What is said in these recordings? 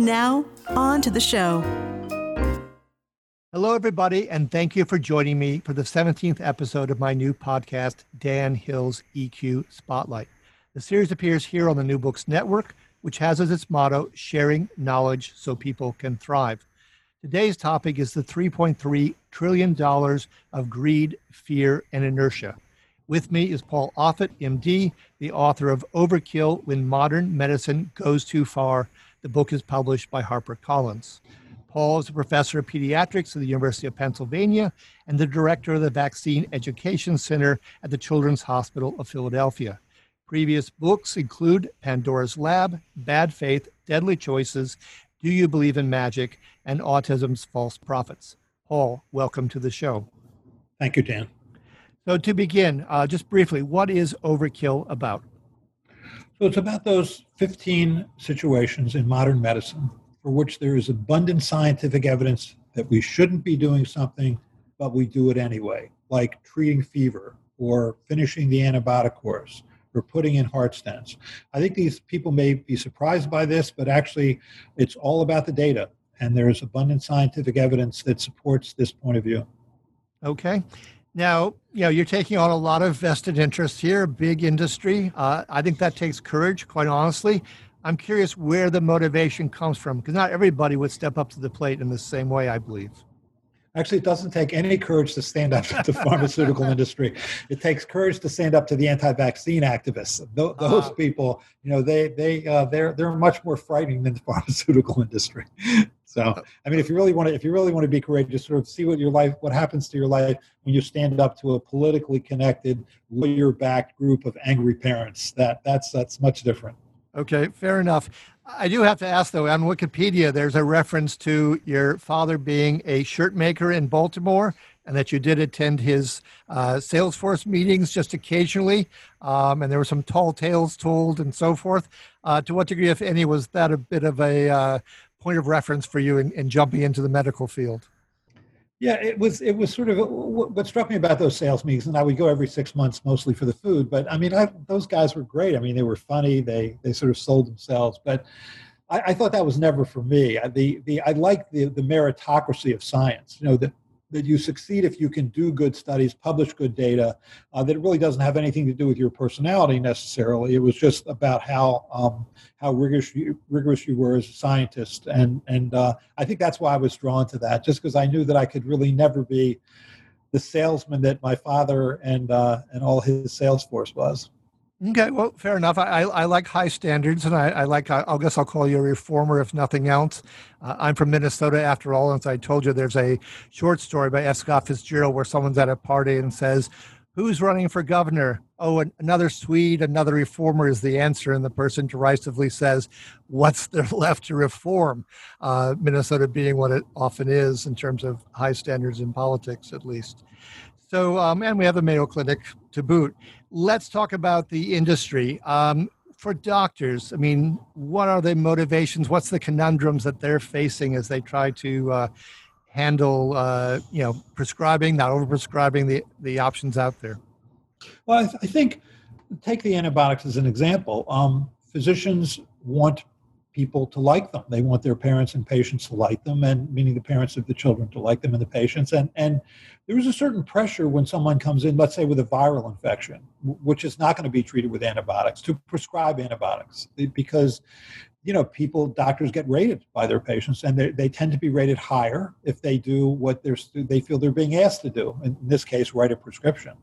Now, on to the show. Hello, everybody, and thank you for joining me for the 17th episode of my new podcast, Dan Hill's EQ Spotlight. The series appears here on the New Books Network, which has as its motto, sharing knowledge so people can thrive. Today's topic is the $3.3 trillion of greed, fear, and inertia. With me is Paul Offit, MD, the author of Overkill When Modern Medicine Goes Too Far. The book is published by HarperCollins. Paul is a professor of pediatrics at the University of Pennsylvania and the director of the Vaccine Education Center at the Children's Hospital of Philadelphia. Previous books include Pandora's Lab, Bad Faith, Deadly Choices, Do You Believe in Magic, and Autism's False Prophets. Paul, welcome to the show. Thank you, Dan. So, to begin, uh, just briefly, what is Overkill about? So, it's about those 15 situations in modern medicine for which there is abundant scientific evidence that we shouldn't be doing something, but we do it anyway, like treating fever or finishing the antibiotic course or putting in heart stents. I think these people may be surprised by this, but actually, it's all about the data, and there is abundant scientific evidence that supports this point of view. Okay. Now, you know, you're taking on a lot of vested interests here, big industry. Uh, I think that takes courage, quite honestly. I'm curious where the motivation comes from because not everybody would step up to the plate in the same way, I believe. Actually, it doesn't take any courage to stand up to the pharmaceutical industry. It takes courage to stand up to the anti-vaccine activists. Those, uh, people, you know, they they uh, they're they're much more frightening than the pharmaceutical industry. So, I mean, if you really want to, if you really want to be courageous, sort of see what your life, what happens to your life when you stand up to a politically connected, lawyer-backed group of angry parents. That that's that's much different. Okay, fair enough. I do have to ask though, on Wikipedia, there's a reference to your father being a shirt maker in Baltimore and that you did attend his uh, Salesforce meetings just occasionally. Um, and there were some tall tales told and so forth. Uh, to what degree, if any, was that a bit of a uh, point of reference for you in, in jumping into the medical field? Yeah, it was. It was sort of uh, what struck me about those sales meetings, and I would go every six months, mostly for the food. But I mean, I, those guys were great. I mean, they were funny. They they sort of sold themselves. But I, I thought that was never for me. The the I like the the meritocracy of science. You know, that that you succeed if you can do good studies, publish good data. Uh, that it really doesn't have anything to do with your personality necessarily. It was just about how um, how rigorous you, rigorous you were as a scientist, and and uh, I think that's why I was drawn to that. Just because I knew that I could really never be the salesman that my father and uh, and all his sales force was. Okay, well, fair enough. I, I like high standards, and I, I like. I, guess I'll call you a reformer, if nothing else. Uh, I'm from Minnesota, after all, and as I told you, there's a short story by F. Scott Fitzgerald where someone's at a party and says, "Who's running for governor?" Oh, another Swede, another reformer is the answer, and the person derisively says, "What's there left to reform?" Uh, Minnesota being what it often is in terms of high standards in politics, at least. So, um, and we have the Mayo Clinic to boot. Let's talk about the industry. Um, for doctors, I mean, what are the motivations? What's the conundrums that they're facing as they try to uh, handle, uh, you know, prescribing, not overprescribing the the options out there? Well, I, th- I think take the antibiotics as an example. Um, physicians want people to like them. They want their parents and patients to like them, and meaning the parents of the children to like them and the patients. And and there is a certain pressure when someone comes in, let's say with a viral infection, which is not going to be treated with antibiotics, to prescribe antibiotics because you know people doctors get rated by their patients and they, they tend to be rated higher if they do what they're they feel they're being asked to do in this case write a prescription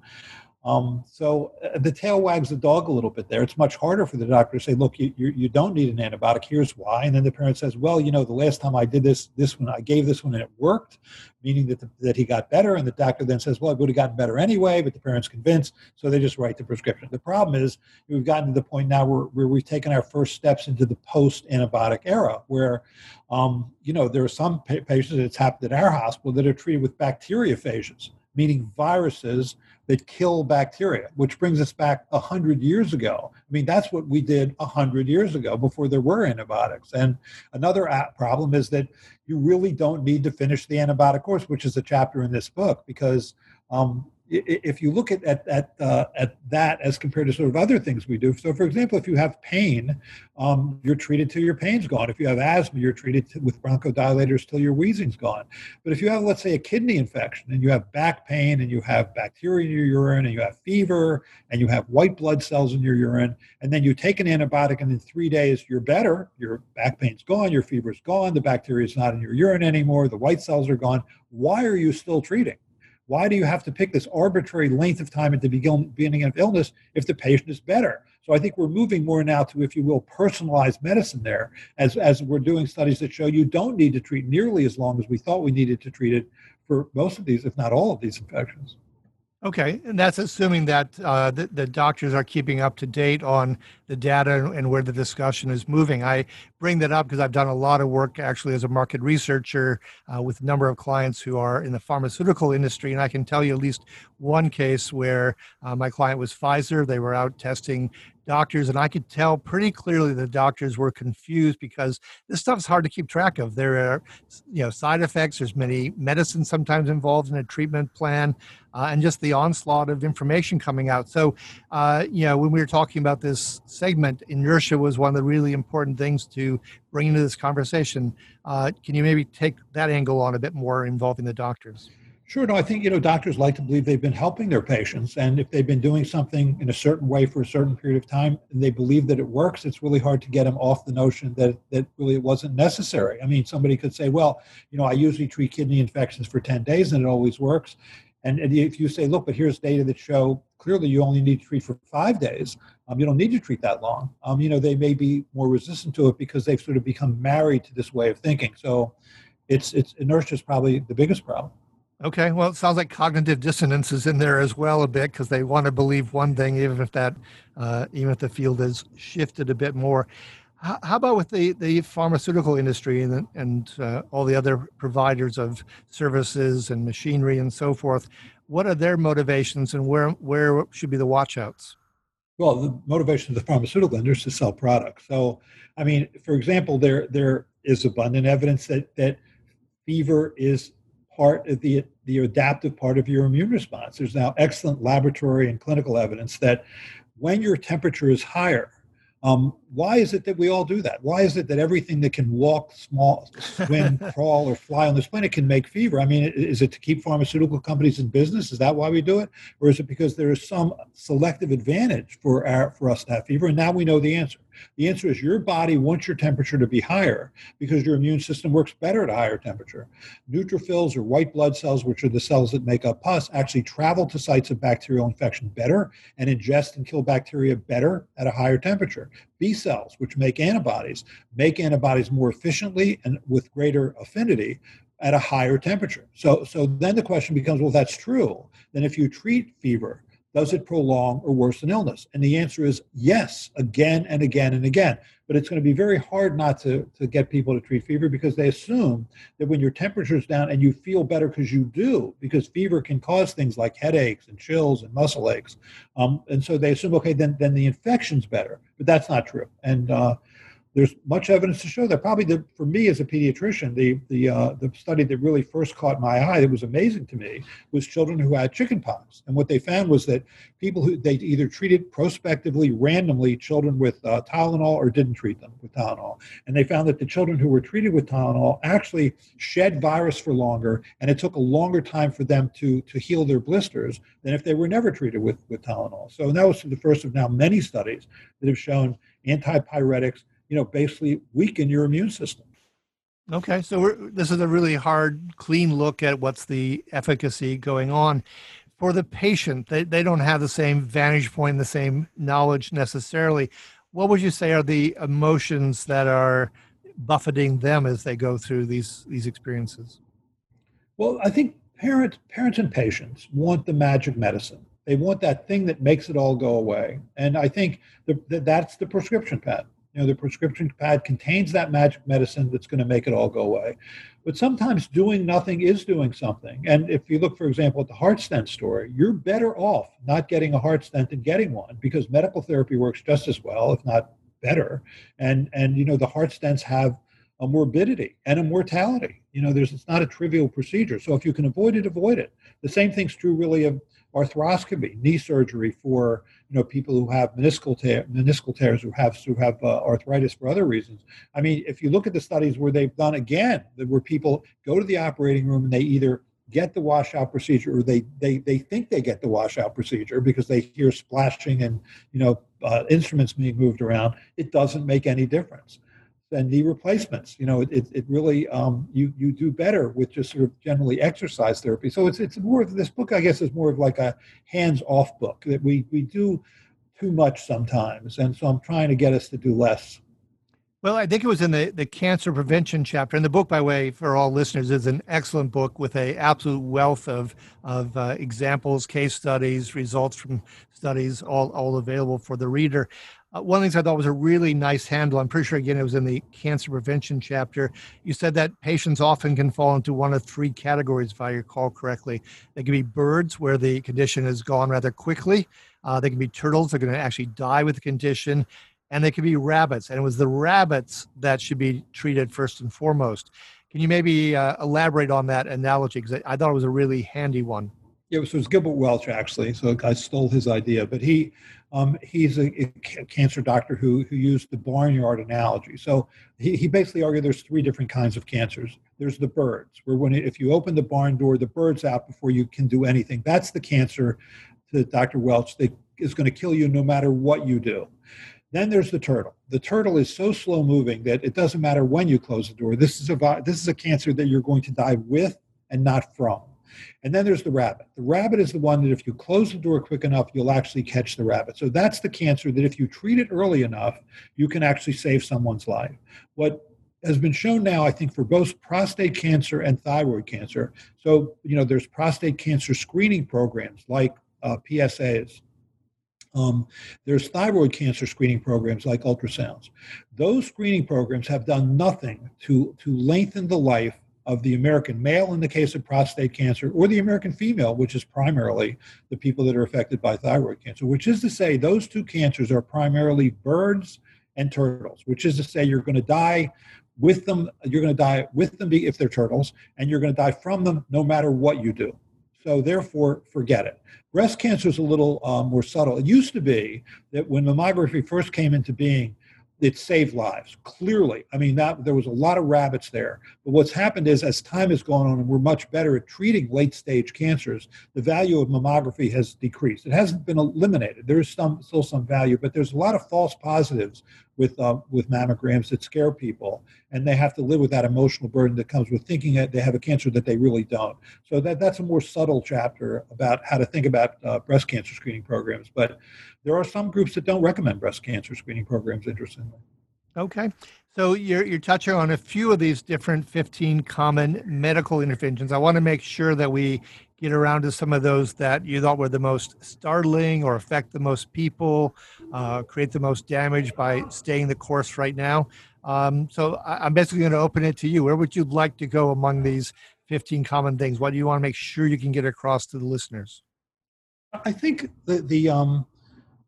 Um, so uh, the tail wags the dog a little bit there. It's much harder for the doctor to say, look, you, you, you, don't need an antibiotic. Here's why. And then the parent says, well, you know, the last time I did this, this one, I gave this one and it worked, meaning that, the, that he got better. And the doctor then says, well, it would have gotten better anyway, but the parent's convinced. So they just write the prescription. The problem is we've gotten to the point now where, where we've taken our first steps into the post antibiotic era where, um, you know, there are some pa- patients, it's happened at our hospital, that are treated with bacteriophages, meaning viruses that kill bacteria, which brings us back 100 years ago. I mean, that's what we did 100 years ago before there were antibiotics. And another problem is that you really don't need to finish the antibiotic course, which is a chapter in this book, because um, if you look at at at, uh, at that as compared to sort of other things we do. So, for example, if you have pain, um, you're treated till your pain's gone. If you have asthma, you're treated to, with bronchodilators till your wheezing's gone. But if you have, let's say, a kidney infection and you have back pain and you have bacteria in your urine and you have fever and you have white blood cells in your urine, and then you take an antibiotic and in three days you're better, your back pain's gone, your fever's gone, the bacteria is not in your urine anymore, the white cells are gone. Why are you still treating? Why do you have to pick this arbitrary length of time at the beginning of illness if the patient is better? So I think we're moving more now to, if you will, personalized medicine there, as, as we're doing studies that show you don't need to treat nearly as long as we thought we needed to treat it for most of these, if not all of these infections. Okay, and that's assuming that uh, the, the, doctors are keeping up to date on the data and where the discussion is moving. I bring that up because I've done a lot of work actually as a market researcher uh, with a number of clients who are in the pharmaceutical industry, and I can tell you at least one case where uh, my client was Pfizer. They were out testing doctors, and I could tell pretty clearly the doctors were confused because this stuff's hard to keep track of. There are, you know, side effects. There's many medicines sometimes involved in a treatment plan, uh, and just the onslaught of information coming out. So, uh, you know, when we were talking about this segment, inertia was one of the really important things to bring into this conversation. Uh, can you maybe take that angle on a bit more involving the doctors? Sure. No, I think you know doctors like to believe they've been helping their patients, and if they've been doing something in a certain way for a certain period of time, and they believe that it works, it's really hard to get them off the notion that that really it wasn't necessary. I mean, somebody could say, "Well, you know, I usually treat kidney infections for ten days, and it always works." And, and if you say, "Look, but here's data that show clearly you only need to treat for five days," um, you don't need to treat that long. Um, you know, they may be more resistant to it because they've sort of become married to this way of thinking. So, it's it's inertia is probably the biggest problem. Okay, well, it sounds like cognitive dissonance is in there as well a bit because they want to believe one thing, even if that, uh, even if the field has shifted a bit more. How, how about with the, the pharmaceutical industry and and uh, all the other providers of services and machinery and so forth? What are their motivations, and where where should be the watchouts? Well, the motivation of the pharmaceutical industry is to sell products. So, I mean, for example, there there is abundant evidence that that fever is part of the, the adaptive part of your immune response. There's now excellent laboratory and clinical evidence that when your temperature is higher, um, why is it that we all do that? Why is it that everything that can walk, small, swim, crawl, or fly on this planet can make fever? I mean, is it to keep pharmaceutical companies in business? Is that why we do it, or is it because there is some selective advantage for our for us to have fever? And now we know the answer. The answer is your body wants your temperature to be higher because your immune system works better at a higher temperature. Neutrophils or white blood cells, which are the cells that make up pus, actually travel to sites of bacterial infection better and ingest and kill bacteria better at a higher temperature. B cells, which make antibodies, make antibodies more efficiently and with greater affinity at a higher temperature. So, so then the question becomes, well, that's true. Then if you treat fever does it prolong or worsen illness? And the answer is yes, again and again and again. But it's going to be very hard not to, to get people to treat fever because they assume that when your temperature is down and you feel better because you do, because fever can cause things like headaches and chills and muscle aches. Um, and so they assume, okay, then, then the infection's better. But that's not true. And uh, there's much evidence to show that. Probably the, for me as a pediatrician, the the uh, the study that really first caught my eye, that was amazing to me, was children who had chickenpox. And what they found was that people who they either treated prospectively, randomly, children with uh, Tylenol or didn't treat them with Tylenol. And they found that the children who were treated with Tylenol actually shed virus for longer, and it took a longer time for them to to heal their blisters than if they were never treated with with Tylenol. So that was the first of now many studies that have shown antipyretics you know, basically weaken your immune system. Okay, so this is a really hard, clean look at what's the efficacy going on. for the patient, they, they don't have the same vantage point, the same knowledge necessarily. What would you say are the emotions that are buffeting them as they go through these these experiences? Well, I think parents parents and patients want the magic medicine. They want that thing that makes it all go away. And I think the, the, that's the prescription pad. You know, the prescription pad contains that magic medicine that's going to make it all go away. But sometimes doing nothing is doing something. And if you look, for example, at the heart stent story, you're better off not getting a heart stent than getting one because medical therapy works just as well, if not better. And and you know, the heart stents have a morbidity and a mortality. You know, there's it's not a trivial procedure. So if you can avoid it, avoid it. The same thing's true really of arthroscopy, knee surgery for you know people who have meniscal tear, meniscal tears who have who have uh, arthritis for other reasons. I mean, if you look at the studies where they've done again, where people go to the operating room and they either get the washout procedure or they they they think they get the washout procedure because they hear splashing and you know uh, instruments being moved around it doesn't make any difference and knee replacements. You know, it, it really um, you you do better with just sort of generally exercise therapy. So it's it's more of this book, I guess, is more of like a hands-off book that we we do too much sometimes, and so I'm trying to get us to do less. Well, I think it was in the, the cancer prevention chapter. And the book, by the way, for all listeners, is an excellent book with a absolute wealth of, of uh, examples, case studies, results from studies, all, all available for the reader. Uh, one of the things I thought was a really nice handle, I'm pretty sure, again, it was in the cancer prevention chapter. You said that patients often can fall into one of three categories, if I recall correctly. They can be birds, where the condition has gone rather quickly. Uh, they can be turtles, they're going to actually die with the condition. And they can be rabbits. And it was the rabbits that should be treated first and foremost. Can you maybe uh, elaborate on that analogy? Because I thought it was a really handy one. Yeah, so it was Gilbert Welch actually. So I stole his idea, but he um, he's a, a, cancer doctor who who used the barnyard analogy. So he, he basically argued there's three different kinds of cancers. There's the birds, where when if you open the barn door, the bird's out before you can do anything. That's the cancer to Dr. Welch that is going to kill you no matter what you do. Then there's the turtle. The turtle is so slow moving that it doesn't matter when you close the door. This is a this is a cancer that you're going to die with and not from. And then there's the rabbit. The rabbit is the one that if you close the door quick enough, you'll actually catch the rabbit. So that's the cancer that if you treat it early enough, you can actually save someone's life. What has been shown now, I think, for both prostate cancer and thyroid cancer. So, you know, there's prostate cancer screening programs like uh, PSAs. Um, there's thyroid cancer screening programs like ultrasounds. Those screening programs have done nothing to, to lengthen the life of the American male in the case of prostate cancer or the American female, which is primarily the people that are affected by thyroid cancer, which is to say, those two cancers are primarily birds and turtles, which is to say, you're going to die with them, you're going to die with them if they're turtles, and you're going to die from them no matter what you do. So, therefore, forget it. Breast cancer is a little um, more subtle. It used to be that when mammography first came into being, it saved lives clearly. I mean that there was a lot of rabbits there. But what's happened is as time has gone on and we're much better at treating late stage cancers the value of mammography has decreased. It hasn't been eliminated. There's some still some value but there's a lot of false positives with uh, with mammograms that scare people and they have to live with that emotional burden that comes with thinking that they have a cancer that they really don't so that that's a more subtle chapter about how to think about uh, breast cancer screening programs but there are some groups that don't recommend breast cancer screening programs, interestingly. Okay. So you're, you're touching on a few of these different 15 common medical interventions. I want to make sure that we get around to some of those that you thought were the most startling or affect the most people, uh, create the most damage by staying the course right now. Um, so I, I'm basically going to open it to you. Where would you like to go among these 15 common things? What do you want to make sure you can get across to the listeners? I think the, the um,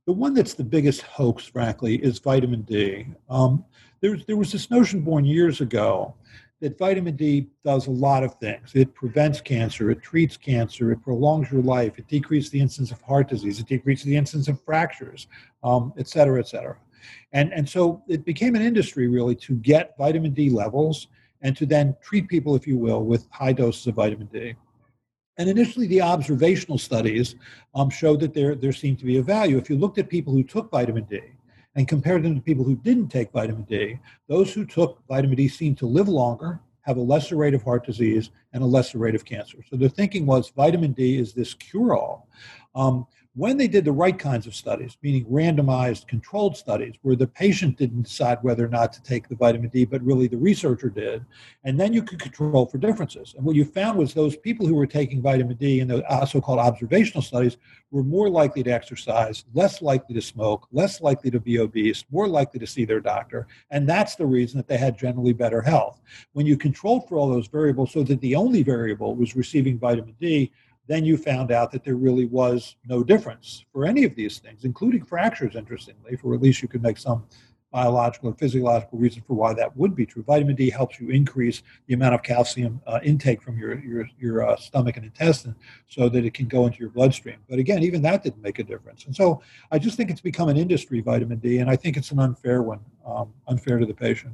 the one that's the biggest hoax, frankly, is vitamin D. Um, there, there was this notion born years ago that vitamin D does a lot of things. It prevents cancer, it treats cancer, it prolongs your life, it decreases the incidence of heart disease, it decreases the incidence of fractures, um, et cetera, et cetera. And, and so it became an industry really to get vitamin D levels and to then treat people, if you will, with high doses of vitamin D. And initially, the observational studies um, showed that there, there seemed to be a value. If you looked at people who took vitamin D and compared them to people who didn't take vitamin D, those who took vitamin D seemed to live longer, have a lesser rate of heart disease and a lesser rate of cancer. So the thinking was vitamin D is this cure all. Um, when they did the right kinds of studies, meaning randomized controlled studies, where the patient didn't decide whether or not to take the vitamin D, but really the researcher did, and then you could control for differences. And what you found was those people who were taking vitamin D in the uh, so called observational studies were more likely to exercise, less likely to smoke, less likely to be obese, more likely to see their doctor. And that's the reason that they had generally better health. When you controlled for all those variables so that the only variable was receiving vitamin D, then you found out that there really was no difference for any of these things, including fractures, interestingly, for at least you could make some biological or physiological reason for why that would be true. Vitamin D helps you increase the amount of calcium uh, intake from your your, your uh, stomach and intestine so that it can go into your bloodstream. But again, even that didn't make a difference. And so I just think it's become an industry, vitamin D, and I think it's an unfair one, um, unfair to the patient.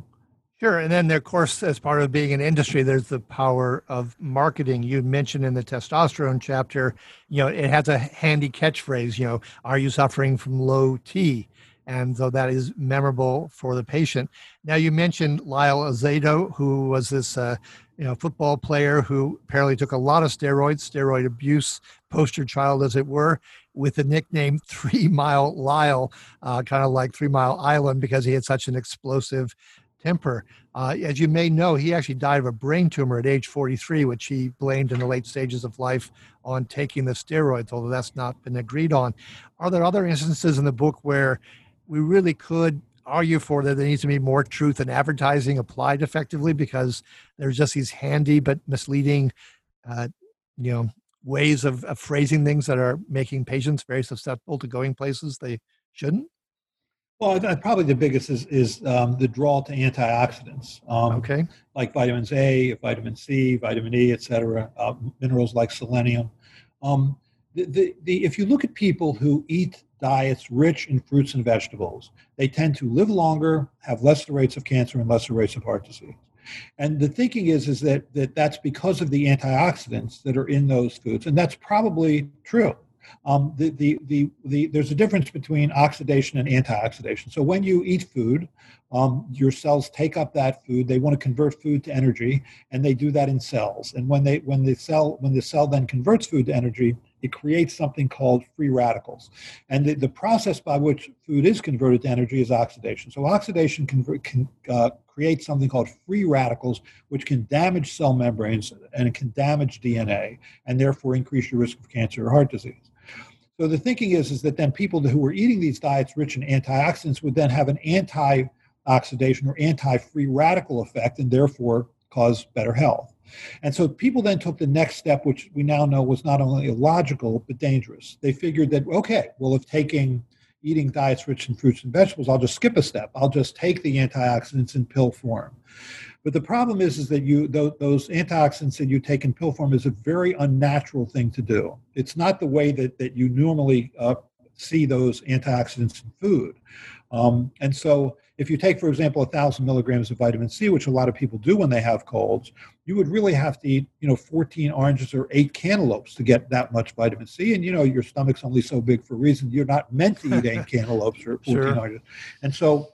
Sure. And then, of course, as part of being an industry, there's the power of marketing. You mentioned in the testosterone chapter, you know, it has a handy catchphrase, you know, are you suffering from low T? And so that is memorable for the patient. Now, you mentioned Lyle Alzado, who was this, uh, you know, football player who apparently took a lot of steroids, steroid abuse, poster child, as it were, with the nickname Three Mile Lyle, uh, kind of like Three Mile Island, because he had such an explosive temper. Uh, as you may know, he actually died of a brain tumor at age 43, which he blamed in the late stages of life on taking the steroids, although that's not been agreed on. Are there other instances in the book where we really could argue for that there needs to be more truth in advertising applied effectively because there's just these handy but misleading, uh, you know, ways of, of phrasing things that are making patients very susceptible to going places they shouldn't? Well, probably the biggest is, is um, the draw to antioxidants. Um, okay. Like vitamins A, vitamin C, vitamin E, et cetera, uh, minerals like selenium. Um, the, the, the, if you look at people who eat diets rich in fruits and vegetables, they tend to live longer, have lesser rates of cancer, and lesser rates of heart disease. And the thinking is, is that, that that's because of the antioxidants that are in those foods. And that's probably true. Um, the, the, the, the, there's a difference between oxidation and antioxidation. So when you eat food, um, your cells take up that food. They want to convert food to energy, and they do that in cells. And when they when the cell when the cell then converts food to energy, it creates something called free radicals. And the, the process by which food is converted to energy is oxidation. So oxidation convert, can uh, create something called free radicals, which can damage cell membranes and it can damage DNA, and therefore increase your risk of cancer or heart disease. So the thinking is, is that then people who were eating these diets rich in antioxidants would then have an anti-oxidation or anti-free radical effect and therefore cause better health. And so people then took the next step, which we now know was not only illogical but dangerous. They figured that, okay, well, if taking eating diets rich in fruits and vegetables, I'll just skip a step. I'll just take the antioxidants in pill form. But the problem is, is that you those antioxidants that you take in pill form is a very unnatural thing to do. It's not the way that that you normally uh, see those antioxidants in food. Um, and so, if you take, for example, a thousand milligrams of vitamin C, which a lot of people do when they have colds, you would really have to eat, you know, 14 oranges or eight cantaloupes to get that much vitamin C. And you know, your stomach's only so big for a reason. You're not meant to eat eight cantaloupes or 14 sure. oranges. And so,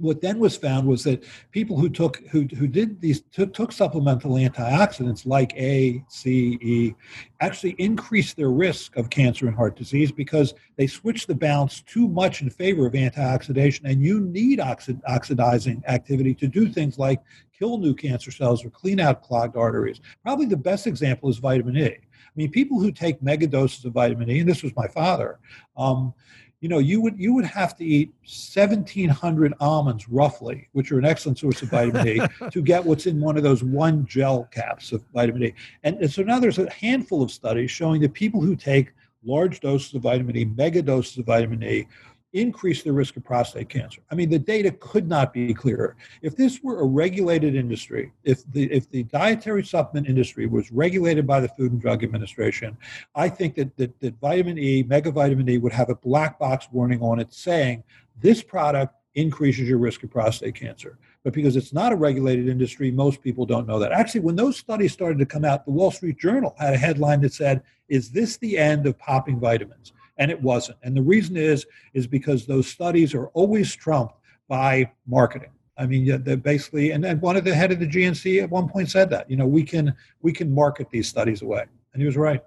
what then was found was that people who took who, who did these took, took supplemental antioxidants like A, C, E, actually increased their risk of cancer and heart disease because they switched the balance too much in favor of antioxidation. And you need oxid, oxidizing activity to do things like kill new cancer cells or clean out clogged arteries. Probably the best example is vitamin E. I mean, people who take mega doses of vitamin E, and this was my father. Um, you know, you would you would have to eat 1,700 almonds roughly, which are an excellent source of vitamin D, to get what's in one of those one gel caps of vitamin D. And, and so now there's a handful of studies showing that people who take large doses of vitamin D, mega doses of vitamin D, increase the risk of prostate cancer. I mean, the data could not be clearer. If this were a regulated industry, if the if the dietary supplement industry was regulated by the Food and Drug Administration, I think that that, that vitamin E, megavitamin E, would have a black box warning on it saying this product increases your risk of prostate cancer. But because it's not a regulated industry, most people don't know that. Actually, when those studies started to come out, the Wall Street Journal had a headline that said, Is this the end of popping vitamins? And it wasn't. And the reason is is because those studies are always trumped by marketing. I mean, basically, and, and one of the head of the GNC at one point said that, you know, we can we can market these studies away, and he was right.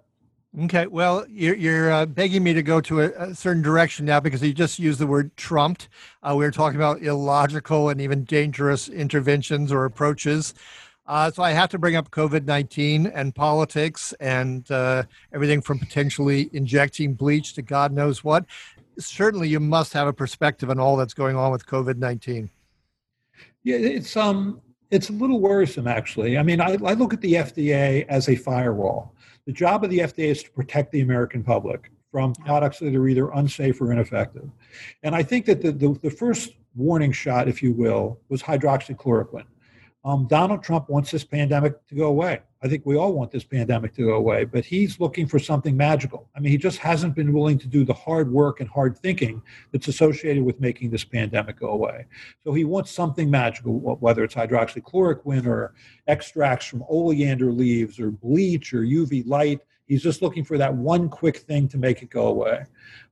Okay, well, you're, you're uh, begging me to go to a, a, certain direction now because you just used the word trumped. Uh, we were talking about illogical and even dangerous interventions or approaches. Uh, so I have to bring up COVID 19 and politics and uh, everything from potentially injecting bleach to God knows what. Certainly, you must have a perspective on all that's going on with COVID 19. Yeah, it's um, it's a little worrisome actually. I mean, I, I look at the FDA as a firewall. The job of the FDA is to protect the American public from products that are either unsafe or ineffective. And I think that the, the, the first warning shot, if you will, was hydroxychloroquine. Um, Donald Trump wants this pandemic to go away. I think we all want this pandemic to go away, but he's looking for something magical. I mean, he just hasn't been willing to do the hard work and hard thinking that's associated with making this pandemic go away. So he wants something magical, whether it's hydroxychloroquine or extracts from oleander leaves or bleach or UV light. He's just looking for that one quick thing to make it go away.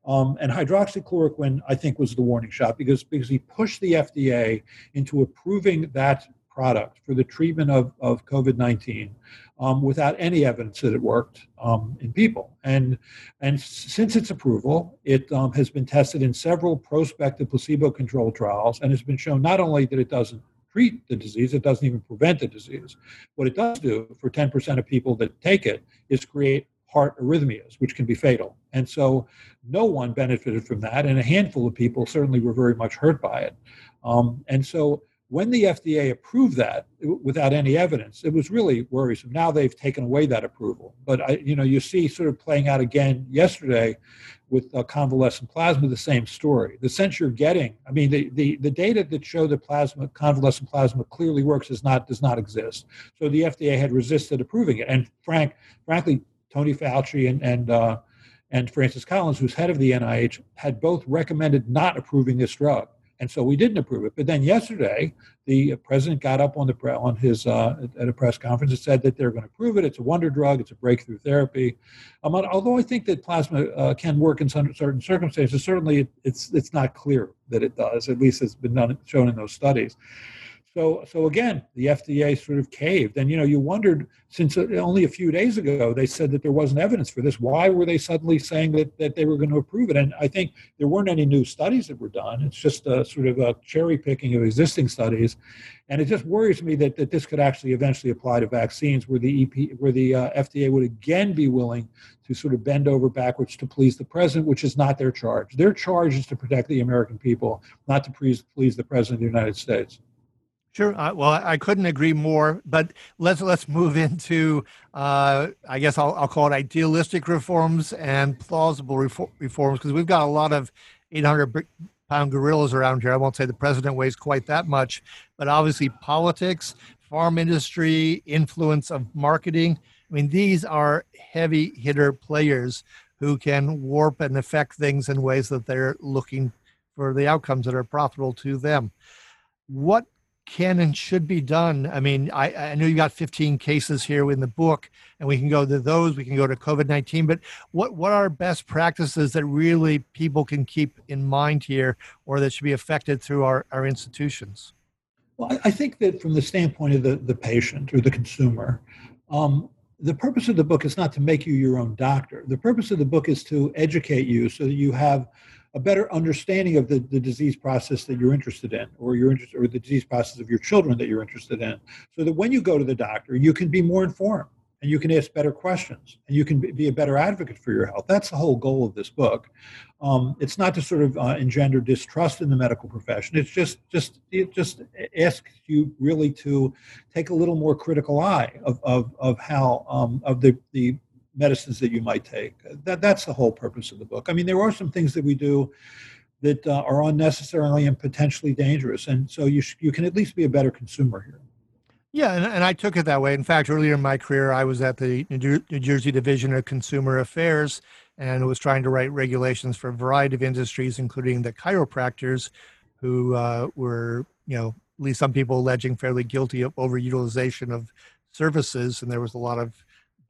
Um, and hydroxychloroquine, I think, was the warning shot because because he pushed the FDA into approving that product for the treatment of, of COVID 19 um, without any evidence that it worked um, in people. And, and since its approval, it um, has been tested in several prospective placebo controlled trials and has been shown not only that it doesn't treat the disease, it doesn't even prevent the disease. What it does do for 10% of people that take it is create heart arrhythmias, which can be fatal. And so no one benefited from that, and a handful of people certainly were very much hurt by it. Um, and so when the FDA approved that without any evidence, it was really worrisome. Now they've taken away that approval, but I, you know, you see sort of playing out again yesterday with uh, convalescent plasma, the same story. The sense you're getting, I mean, the, the, the data that show that plasma, convalescent plasma clearly works is not does not exist. So the FDA had resisted approving it, and frank, frankly, Tony Fauci and and uh, and Francis Collins, who's head of the NIH, had both recommended not approving this drug. And so we didn't approve it. But then yesterday, the president got up on the pre- on his uh, at a press conference and said that they're going to approve it. It's a wonder drug. It's a breakthrough therapy. Um, although I think that plasma uh, can work in some, certain circumstances, certainly it's it's not clear that it does. At least it's been done, shown in those studies. So, so again, the FDA sort of caved, and you know, you wondered since only a few days ago they said that there wasn't evidence for this. Why were they suddenly saying that that they were going to approve it? And I think there weren't any new studies that were done. It's just a sort of a cherry picking of existing studies, and it just worries me that, that this could actually eventually apply to vaccines, where the EP, where the uh, FDA would again be willing to sort of bend over backwards to please the president, which is not their charge. Their charge is to protect the American people, not to please please the president of the United States. Sure. Uh, well, I couldn't agree more. But let's let's move into, uh, I guess I'll, I'll call it idealistic reforms and plausible reforms because we've got a lot of 800 pound gorillas around here. I won't say the president weighs quite that much, but obviously politics, pharma industry, influence of marketing. I mean, these are heavy hitter players who can warp and affect things in ways that they're looking for the outcomes that are profitable to them. What can and should be done. I mean, I, I know you got 15 cases here in the book, and we can go to those. We can go to COVID 19. But what what are best practices that really people can keep in mind here, or that should be affected through our, our institutions? Well, I think that from the standpoint of the, the patient or the consumer, um, the purpose of the book is not to make you your own doctor. The purpose of the book is to educate you so that you have a better understanding of the, the disease process that you're interested in or you're interested or the disease process of your children that you're interested in so that when you go to the doctor you can be more informed and you can ask better questions and you can be a better advocate for your health. That's the whole goal of this book. Um, it's not to sort of uh, engender distrust in the medical profession. It's just just it just asks you really to take a little more critical eye of of, of how um, of the the medicines that you might take. That, that's the whole purpose of the book. I mean, there are some things that we do that uh, are unnecessarily and potentially dangerous. And so you, sh- you can at least be a better consumer here. Yeah, and, and I took it that way. In fact, earlier in my career, I was at the New Jersey Division of Consumer Affairs and was trying to write regulations for a variety of industries, including the chiropractors who uh, were, you know, at least some people alleging fairly guilty of overutilization of services. And there was a lot of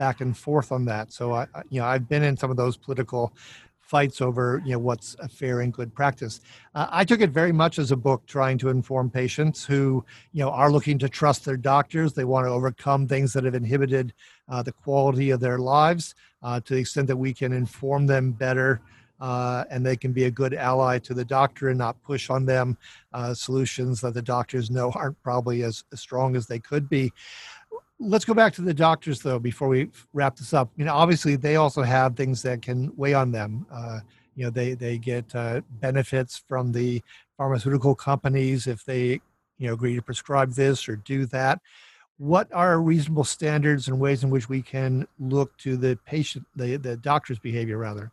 back and forth on that. So I, you know, I've been in some of those political fights over you know what's a fair and good practice. Uh, I took it very much as a book trying to inform patients who you know are looking to trust their doctors. They want to overcome things that have inhibited uh, the quality of their lives uh, to the extent that we can inform them better. Uh, and they can be a good ally to the doctor and not push on them uh, solutions that the doctors know aren't probably as, as strong as they could be let's go back to the doctors though before we wrap this up. You know obviously they also have things that can weigh on them. Uh, you know they they get uh, benefits from the pharmaceutical companies if they you know agree to prescribe this or do that. What are reasonable standards and ways in which we can look to the patient the, the doctor's behavior rather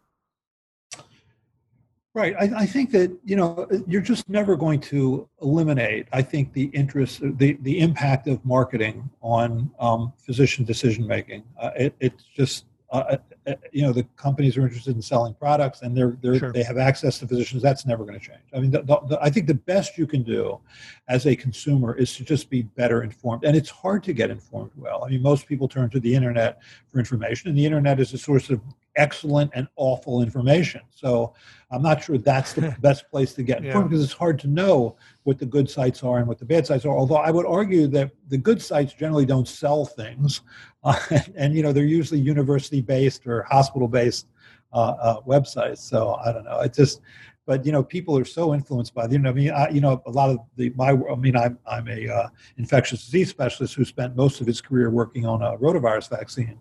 Right. I, I, think that you know you're just never going to eliminate. I think the interest, the the impact of marketing on um, physician decision making. Uh, it, it's just uh, uh, you know the companies are interested in selling products and they're, they're sure. they have access to physicians. That's never going to change. I mean, the, the, I think the best you can do as a consumer is to just be better informed. And it's hard to get informed well. I mean, most people turn to the internet for information, and the internet is a source of excellent and awful information. So I'm not sure that's the best place to get informed yeah. because it's hard to know what the good sites are and what the bad sites are. Although I would argue that the good sites generally don't sell things, uh, and, and, you know they're usually university based or hospital based uh, uh, websites. So I don't know. It just but you know people are so influenced by the you know I mean I, you know a lot of the my I mean I'm I'm a uh, infectious disease specialist who spent most of his career working on a rotavirus vaccine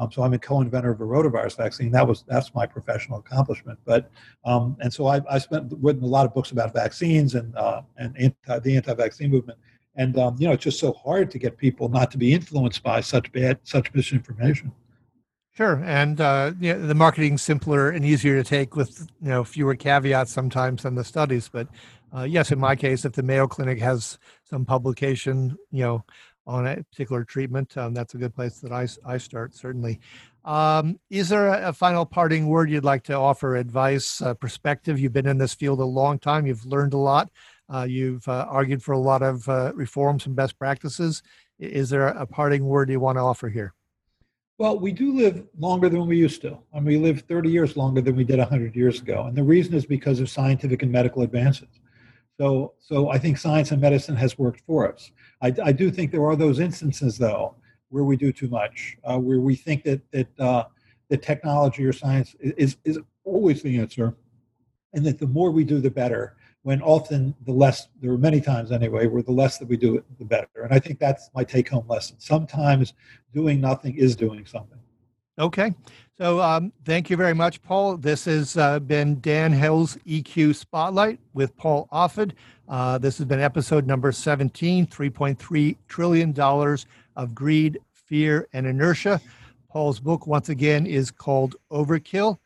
um, so I'm a co-inventor of a rotavirus vaccine. That was that's my professional accomplishment. But um, and so I, I spent written a lot of books about vaccines and uh, and anti, the anti-vaccine movement. And um, you know, it's just so hard to get people not to be influenced by such bad, such misinformation. Sure, and uh, yeah, the marketing's simpler and easier to take with you know fewer caveats sometimes than the studies. But uh, yes, in my case, if the Mayo Clinic has some publication, you know, on a particular treatment, um, that's a good place that I, I start, certainly. Um, is there a, a, final parting word you'd like to offer, advice, uh, perspective? You've been in this field a long time, you've learned a lot, uh, you've uh, argued for a lot of uh, reforms and best practices. Is there a, a parting word you want to offer here? Well, we do live longer than we used to. and we live 30 years longer than we did 100 years ago. And the reason is because of scientific and medical advances. So, so I think science and medicine has worked for us. I, I do think there are those instances, though, where we do too much, uh, where we think that that uh, technology or science is is always the answer, and that the more we do, the better. When often the less, there are many times anyway, where the less that we do it, the better. And I think that's my take-home lesson. Sometimes doing nothing is doing something. Okay. So um, thank you very much, Paul. This has uh, been Dan Hill's EQ Spotlight with Paul Offit. Uh, this has been episode number 17 $3.3 trillion of greed, fear, and inertia. Paul's book, once again, is called Overkill.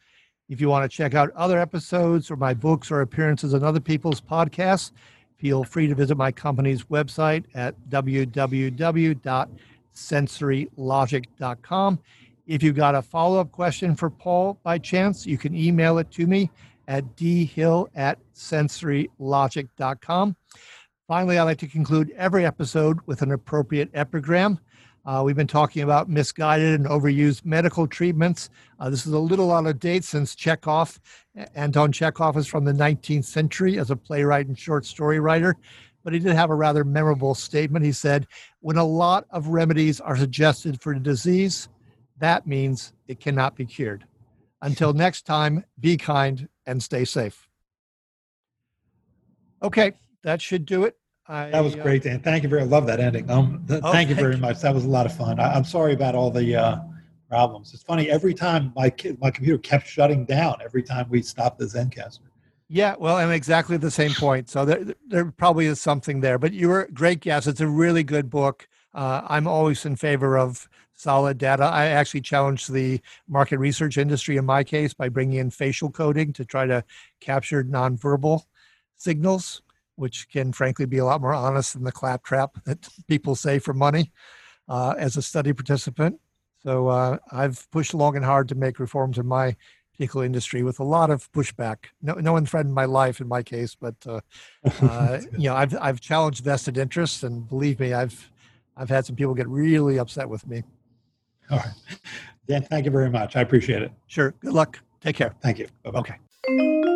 If you want to check out other episodes or my books or appearances on other people's podcasts, feel free to visit my company's website at www.sensorylogic.com. If you've got a follow up question for Paul by chance, you can email it to me at dhill at sensorylogic.com. Finally, I like to conclude every episode with an appropriate epigram. Uh, we've been talking about misguided and overused medical treatments. Uh, this is a little out of date since Chekhov. Anton Chekhov is from the 19th century as a playwright and short story writer, but he did have a rather memorable statement. He said, When a lot of remedies are suggested for a disease, that means it cannot be cured. Until next time, be kind and stay safe. Okay, that should do it. I, that was uh, great, Dan. Thank you very. I love that ending. Um, th- oh, thank you very much. That was a lot of fun. I, am sorry about all the uh, problems. It's funny. Every time my my computer kept shutting down. Every time we stopped the Zencastr. Yeah, well, and exactly the same point. So there, there probably is something there. But you were a great guest. It's a really good book. Uh, I'm always in favor of solid data. I actually challenged the market research industry in my case by bringing in facial coding to try to capture nonverbal signals, which can frankly be a lot more honest than the claptrap that people say for money uh, as a study participant. So uh, I've pushed long and hard to make reforms in my particular industry with a lot of pushback. No, no one threatened my life in my case, but uh, uh you know, I've I've challenged vested interests, and believe me, I've I've had some people get really upset with me. All right. Dan, thank you very much. I appreciate it. Sure. Good luck. Take care. Thank you. Bye-bye. Okay.